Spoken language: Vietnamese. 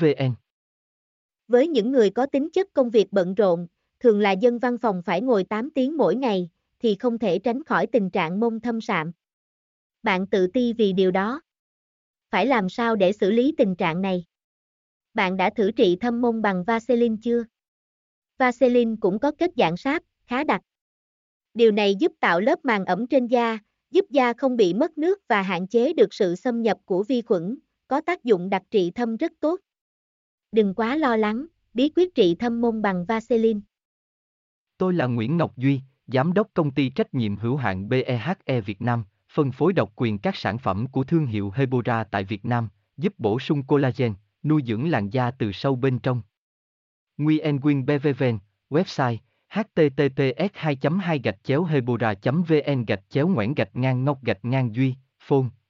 vn với những người có tính chất công việc bận rộn thường là dân văn phòng phải ngồi 8 tiếng mỗi ngày thì không thể tránh khỏi tình trạng mông thâm sạm. Bạn tự ti vì điều đó. Phải làm sao để xử lý tình trạng này? Bạn đã thử trị thâm mông bằng Vaseline chưa? Vaseline cũng có kết dạng sáp, khá đặc. Điều này giúp tạo lớp màng ẩm trên da, giúp da không bị mất nước và hạn chế được sự xâm nhập của vi khuẩn, có tác dụng đặc trị thâm rất tốt. Đừng quá lo lắng, bí quyết trị thâm mông bằng Vaseline. Tôi là Nguyễn Ngọc Duy, Giám đốc công ty trách nhiệm hữu hạn BEHE Việt Nam, phân phối độc quyền các sản phẩm của thương hiệu Hebora tại Việt Nam, giúp bổ sung collagen, nuôi dưỡng làn da từ sâu bên trong. Nguyen Quyên BVVN, website https 2 2 hebora vn gạch chéo ngoãn gạch ngang ngọc gạch ngang duy phone